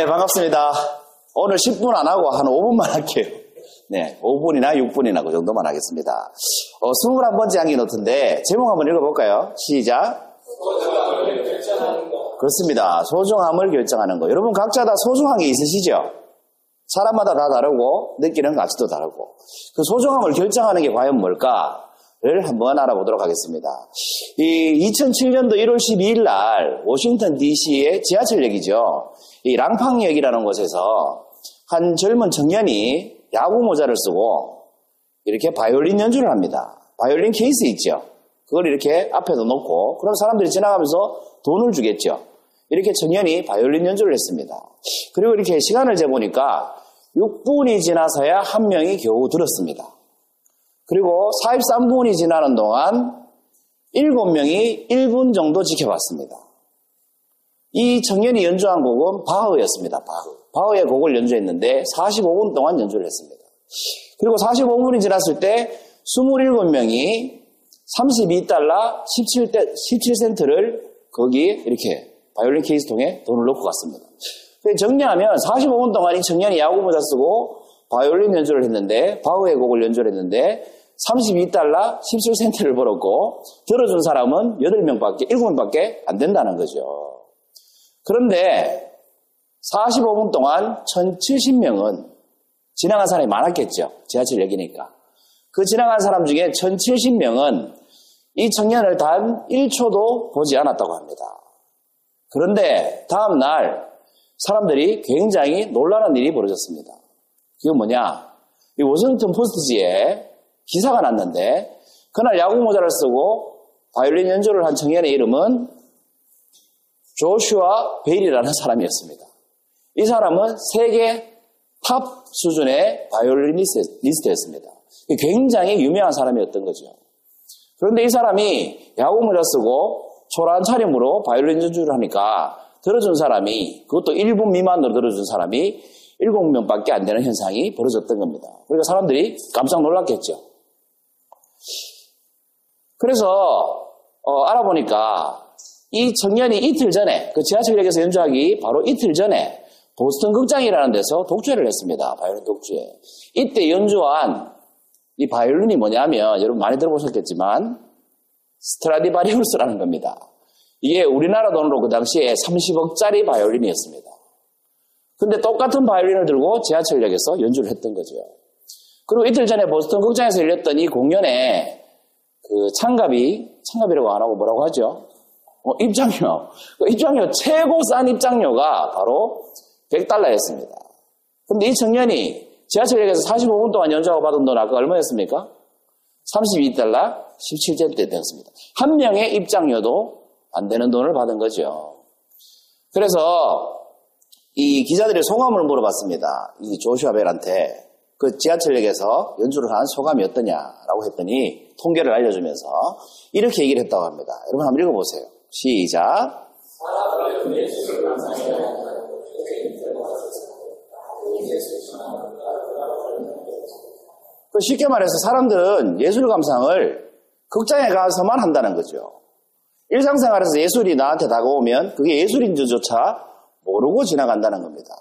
네, 반갑습니다. 오늘 10분 안 하고 한 5분만 할게요. 네, 5분이나 6분이나 그 정도만 하겠습니다. 어, 21번째 향기 노트인데, 제목 한번 읽어볼까요? 시작. 그렇습니다. 소중함을 결정하는 거. 여러분 각자 다 소중한 게 있으시죠? 사람마다 다 다르고, 느끼는 가치도 다르고. 그 소중함을 결정하는 게 과연 뭘까? 를 한번 알아보도록 하겠습니다. 이 2007년도 1월 12일 날 워싱턴 DC의 지하철역이죠. 이 랑팡역이라는 곳에서 한 젊은 청년이 야구 모자를 쓰고 이렇게 바이올린 연주를 합니다. 바이올린 케이스 있죠. 그걸 이렇게 앞에도 놓고 그럼 사람들이 지나가면서 돈을 주겠죠. 이렇게 청년이 바이올린 연주를 했습니다. 그리고 이렇게 시간을 재보니까 6분이 지나서야 한 명이 겨우 들었습니다. 그리고 43분이 지나는 동안 7명이 1분 정도 지켜봤습니다. 이 청년이 연주한 곡은 바흐였습니다. 바흐. 바흐의 곡을 연주했는데 45분 동안 연주를 했습니다. 그리고 45분이 지났을 때 27명이 32달러 17, 17센트를 거기에 이렇게 바이올린 케이스 통에 돈을 넣고 갔습니다. 정리하면 45분 동안 이 청년이 야구 모자 쓰고 바이올린 연주를 했는데 바흐의 곡을 연주를 했는데 32달러 17센트를 벌었고 들어준 사람은 8명밖에 7명밖에 안 된다는 거죠. 그런데 45분 동안 1070명은 지나간 사람이 많았겠죠. 지하철역이니까. 그 지나간 사람 중에 1070명은 이 청년을 단 1초도 보지 않았다고 합니다. 그런데 다음 날 사람들이 굉장히 놀라는 일이 벌어졌습니다. 이건 뭐냐? 이 워싱턴 포스트지에 기사가 났는데 그날 야구 모자를 쓰고 바이올린 연주를 한 청년의 이름은 조슈아 벨이라는 사람이었습니다. 이 사람은 세계 탑 수준의 바이올리니스트였습니다. 굉장히 유명한 사람이었던 거죠. 그런데 이 사람이 야구 모자 쓰고 초라한 차림으로 바이올린 연주를 하니까 들어준 사람이 그것도 1분 미만으로 들어준 사람이 7명밖에 안 되는 현상이 벌어졌던 겁니다. 그러니까 사람들이 깜짝 놀랐겠죠. 그래서 어, 알아보니까 이 청년이 이틀 전에 그 지하철역에서 연주하기 바로 이틀 전에 보스턴 극장이라는 데서 독주회를 했습니다. 바이올린 독주회. 이때 연주한 이 바이올린이 뭐냐면 여러분 많이 들어보셨겠지만 스트라디바리우스라는 겁니다. 이게 우리나라 돈으로 그 당시에 30억짜리 바이올린이었습니다. 근데 똑같은 바이올린을 들고 지하철역에서 연주를 했던 거죠. 그리고 이틀 전에 보스턴 극장에서 열렸던 이 공연에 그 창갑이, 창갑이라고 안 하고 뭐라고 하죠? 어, 입장료. 그 입장료, 최고 싼 입장료가 바로 100달러였습니다. 근데 이 청년이 지하철역에서 45분 동안 연주하고 받은 돈 아까 얼마였습니까? 32달러 17센트 되었습니다. 한 명의 입장료도 안 되는 돈을 받은 거죠. 그래서 이 기자들의 소감을 물어봤습니다. 이 조슈아 벨한테 그 지하철역에서 연주를 한 소감이 어떠냐라고 했더니 통계를 알려주면서 이렇게 얘기를 했다고 합니다. 여러분 한번 읽어보세요. 시작. 그 쉽게 말해서 사람들은 예술 감상을 극장에 가서만 한다는 거죠. 일상생활에서 예술이 나한테 다가오면 그게 예술인지조차 모르고 지나간다는 겁니다.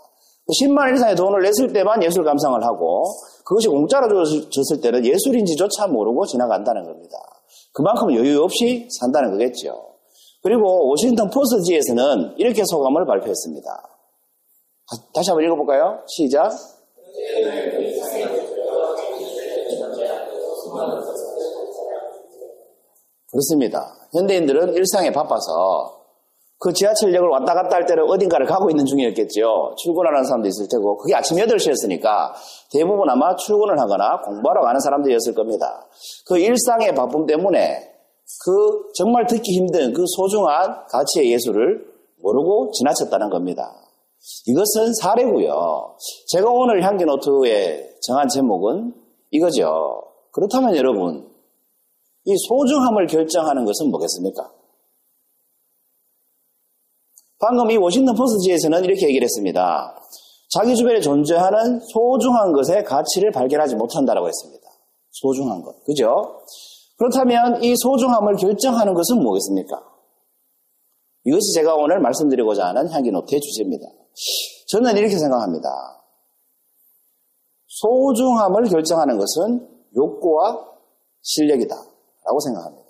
10만 이상의 돈을 냈을 때만 예술 감상을 하고 그것이 공짜로 줬을 때는 예술인지조차 모르고 지나간다는 겁니다. 그만큼 여유 없이 산다는 거겠죠. 그리고 워싱턴 포스트지에서는 이렇게 소감을 발표했습니다. 다시 한번 읽어볼까요? 시작. 그렇습니다. 현대인들은 일상에 바빠서 그 지하철역을 왔다 갔다 할 때는 어딘가를 가고 있는 중이었겠죠. 출근하는 사람도 있을 테고, 그게 아침 8시였으니까 대부분 아마 출근을 하거나 공부하러 가는 사람들이었을 겁니다. 그 일상의 바쁨 때문에 그 정말 듣기 힘든 그 소중한 가치의 예술을 모르고 지나쳤다는 겁니다. 이것은 사례고요. 제가 오늘 향기 노트에 정한 제목은 이거죠. 그렇다면 여러분, 이 소중함을 결정하는 것은 뭐겠습니까? 방금 이 워싱턴 포스트지에서는 이렇게 얘기를 했습니다. 자기 주변에 존재하는 소중한 것의 가치를 발견하지 못한다라고 했습니다. 소중한 것. 그죠? 그렇다면 이 소중함을 결정하는 것은 뭐겠습니까? 이것이 제가 오늘 말씀드리고자 하는 향기 노트의 주제입니다. 저는 이렇게 생각합니다. 소중함을 결정하는 것은 욕구와 실력이다. 라고 생각합니다.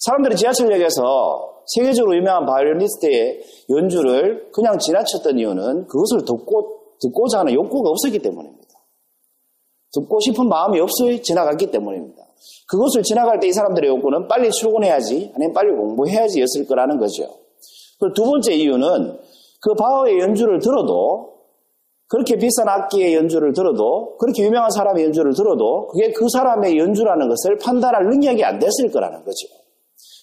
사람들이 지하철역에서 세계적으로 유명한 바이올리니스트의 연주를 그냥 지나쳤던 이유는 그것을 듣고, 듣고자 하는 욕구가 없었기 때문입니다. 듣고 싶은 마음이 없어 지나갔기 때문입니다. 그것을 지나갈 때 이 사람들의 욕구는 빨리 출근해야지, 아니면 빨리 공부해야지 였을 거라는 거죠. 두 번째 이유는 그 바흐의 연주를 들어도 그렇게 비싼 악기의 연주를 들어도 그렇게 유명한 사람의 연주를 들어도 그게 그 사람의 연주라는 것을 판단할 능력이 안 됐을 거라는 거죠.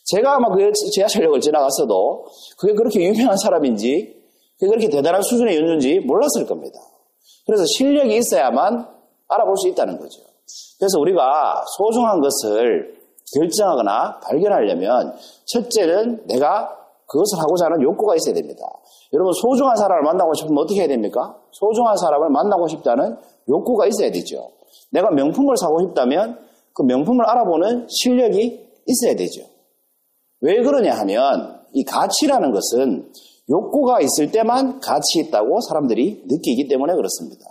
제가 아마 그 지하철역을 지나갔어도 그게 그렇게 유명한 사람인지 그게 그렇게 대단한 수준의 연주인지 몰랐을 겁니다. 그래서 실력이 있어야만 알아볼 수 있다는 거죠. 그래서 우리가 소중한 것을 결정하거나 발견하려면 첫째는 내가 그것을 하고자 하는 욕구가 있어야 됩니다. 여러분 소중한 사람을 만나고 싶으면 어떻게 해야 됩니까? 소중한 사람을 만나고 싶다는 욕구가 있어야 되죠. 내가 명품을 사고 싶다면 그 명품을 알아보는 실력이 있어야 되죠. 왜 그러냐 하면 이 가치라는 것은 욕구가 있을 때만 가치 있다고 사람들이 느끼기 때문에 그렇습니다.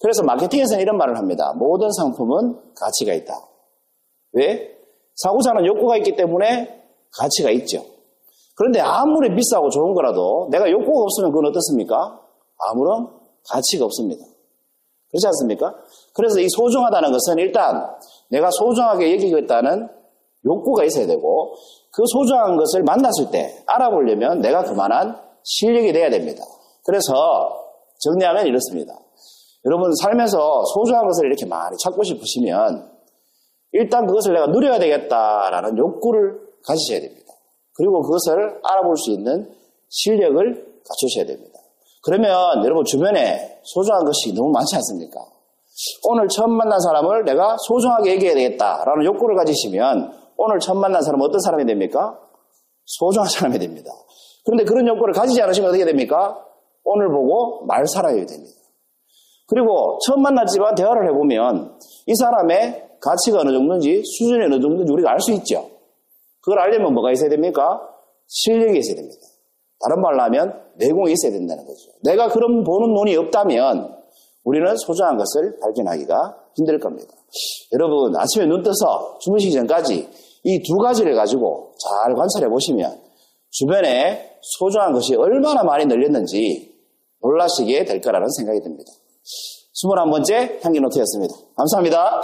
그래서 마케팅에서는 이런 말을 합니다. 모든 상품은 가치가 있다. 왜? 사고자 하는 욕구가 있기 때문에 가치가 있죠. 그런데 아무리 비싸고 좋은 거라도 내가 욕구가 없으면 그건 어떻습니까? 아무런 가치가 없습니다. 그렇지 않습니까? 그래서 이 소중하다는 것은 일단 내가 소중하게 여기겠다는 욕구가 있어야 되고 그 소중한 것을 만났을 때 알아보려면 내가 그만한 실력이 돼야 됩니다. 그래서 정리하면 이렇습니다. 여러분 살면서 소중한 것을 이렇게 많이 찾고 싶으시면 일단 그것을 내가 누려야 되겠다라는 욕구를 가지셔야 됩니다. 그리고 그것을 알아볼 수 있는 실력을 갖추셔야 됩니다. 그러면 여러분 주변에 소중한 것이 너무 많지 않습니까? 오늘 처음 만난 사람을 내가 소중하게 얘기해야 되겠다라는 욕구를 가지시면 오늘 처음 만난 사람은 어떤 사람이 됩니까? 소중한 사람이 됩니다. 그런데 그런 욕구를 가지지 않으시면 어떻게 됩니까? 오늘 보고 말 살아야 됩니다. 그리고 처음 만났지만 대화를 해보면 이 사람의 가치가 어느 정도인지 수준이 어느 정도인지 우리가 알 수 있죠. 그걸 알려면 뭐가 있어야 됩니까? 실력이 있어야 됩니다. 다른 말로 하면 내공이 있어야 된다는 거죠. 내가 그런 보는 눈이 없다면 우리는 소중한 것을 발견하기가 힘들 겁니다. 여러분 아침에 눈 떠서 주무시기 전까지 이 두 가지를 가지고 잘 관찰해 보시면 주변에 소중한 것이 얼마나 많이 늘렸는지 놀라시게 될 거라는 생각이 듭니다. 21번째 향기 노트였습니다. 감사합니다.